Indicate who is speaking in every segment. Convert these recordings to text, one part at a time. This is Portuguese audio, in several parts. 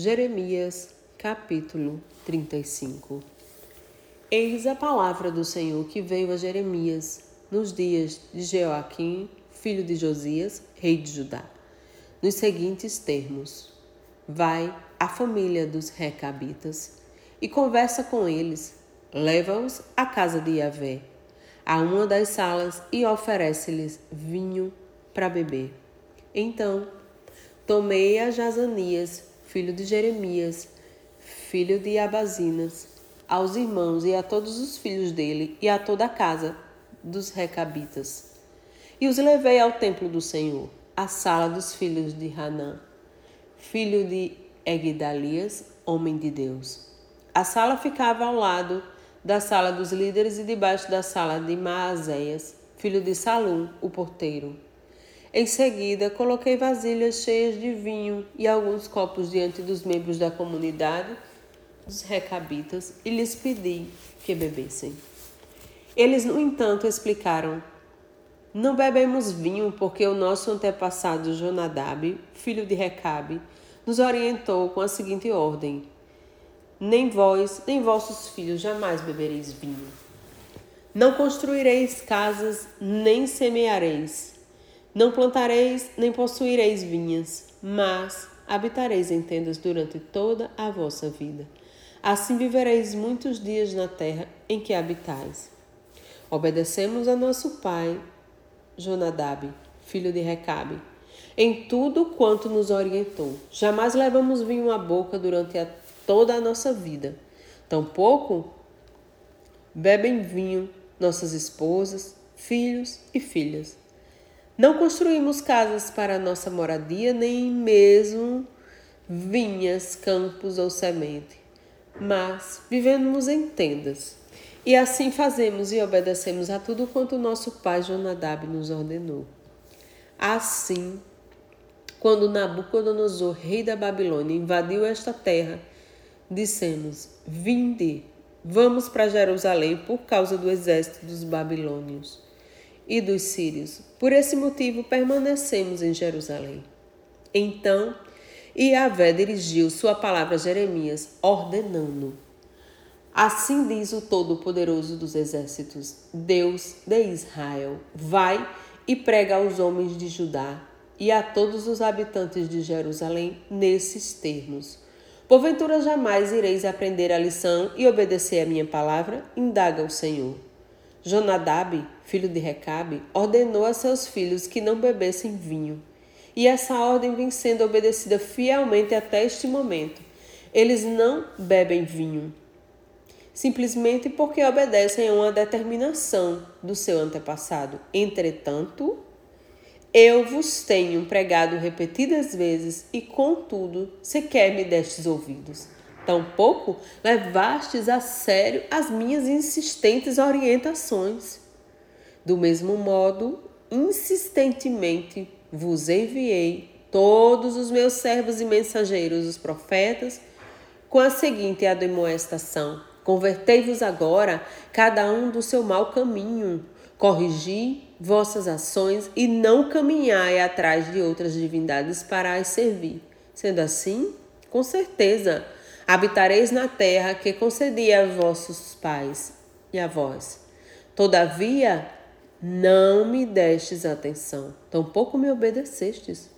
Speaker 1: Jeremias, capítulo 35 Eis a palavra do Senhor que veio a Jeremias nos dias de Jeoaquim, filho de Josias, rei de Judá, nos seguintes termos: Vai à família dos recabitas e conversa com eles, leva-os à casa de Yahvé, a uma das salas e oferece-lhes vinho para beber. Então, tomei a Jazanias, filho de Jeremias, filho de Abazinas, aos irmãos e a todos os filhos dele e a toda a casa dos recabitas. E os levei ao templo do Senhor, à sala dos filhos de Hanã, filho de Egdalias, homem de Deus. A sala ficava ao lado da sala dos líderes e debaixo da sala de Maazéias, filho de Salum, o porteiro. Em seguida, coloquei vasilhas cheias de vinho e alguns copos diante dos membros da comunidade, dos recabitas, e lhes pedi que bebessem. Eles, no entanto, explicaram: Não bebemos vinho porque o nosso antepassado Jonadab, filho de Recabe, nos orientou com a seguinte ordem: Nem vós, nem vossos filhos jamais bebereis vinho. Não construireis casas, nem semeareis não plantareis nem possuireis vinhas, mas habitareis em tendas durante toda a vossa vida. Assim vivereis muitos dias na terra em que habitais. Obedecemos a nosso pai, Jonadab, filho de Recabe, em tudo quanto nos orientou. Jamais levamos vinho à boca durante a, toda a nossa vida. Tampouco bebem vinho nossas esposas, filhos e filhas não construímos casas para nossa moradia, nem mesmo vinhas, campos ou semente, mas vivemos em tendas. E assim fazemos e obedecemos a tudo quanto nosso pai Jonadab nos ordenou. Assim, quando Nabucodonosor, rei da Babilônia, invadiu esta terra, dissemos: Vinde, vamos para Jerusalém por causa do exército dos babilônios e dos sírios. Por esse motivo permanecemos em Jerusalém. Então, Iavé dirigiu sua palavra a Jeremias, ordenando: Assim diz o Todo-Poderoso dos Exércitos, Deus de Israel: Vai e prega aos homens de Judá e a todos os habitantes de Jerusalém nesses termos. Porventura jamais ireis aprender a lição e obedecer a minha palavra? Indaga o Senhor. Jonadab, filho de Recabe, ordenou a seus filhos que não bebessem vinho. E essa ordem vem sendo obedecida fielmente até este momento. Eles não bebem vinho, simplesmente porque obedecem a uma determinação do seu antepassado. Entretanto, eu vos tenho pregado repetidas vezes e, contudo, sequer me destes ouvidos. Tampouco levastes a sério as minhas insistentes orientações. Do mesmo modo, insistentemente vos enviei todos os meus servos e mensageiros, os profetas, com a seguinte admoestação: Convertei-vos agora, cada um do seu mau caminho, corrigi vossas ações e não caminhai atrás de outras divindades para as servir. Sendo assim, com certeza, habitareis na terra que concedi a vossos pais e a vós. Todavia, não me destes atenção, tampouco me obedecestes.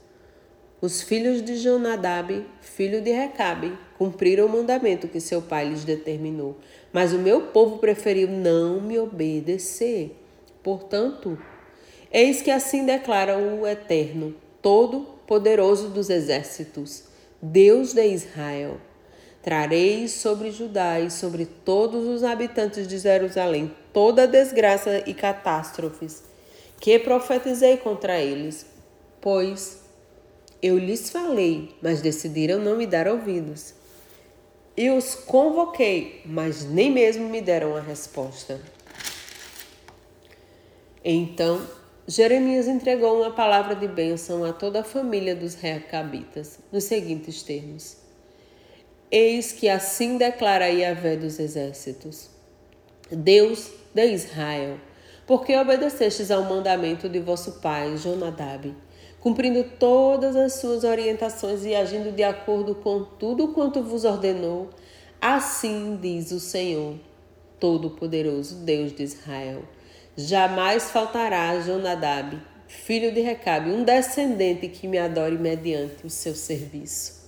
Speaker 1: Os filhos de Jonadab, filho de Recabe, cumpriram o mandamento que seu pai lhes determinou, mas o meu povo preferiu não me obedecer. Portanto, eis que assim declara o Eterno, Todo-Poderoso dos Exércitos, Deus de Israel Trarei sobre Judá e sobre todos os habitantes de Jerusalém toda a desgraça e catástrofes que profetizei contra eles, pois eu lhes falei, mas decidiram não me dar ouvidos. E os convoquei, mas nem mesmo me deram a resposta. Então Jeremias entregou uma palavra de bênção a toda a família dos recabitas, nos seguintes termos: Eis que assim declara Yahvé dos exércitos: Deus de Israel, porque obedecestes ao mandamento de vosso pai Jonadab, cumprindo todas as suas orientações e agindo de acordo com tudo quanto vos ordenou, assim diz o Senhor, Todo-Poderoso, Deus de Israel. Jamais faltará a Jonadab, filho de Recabe, um descendente que me adore mediante o seu serviço.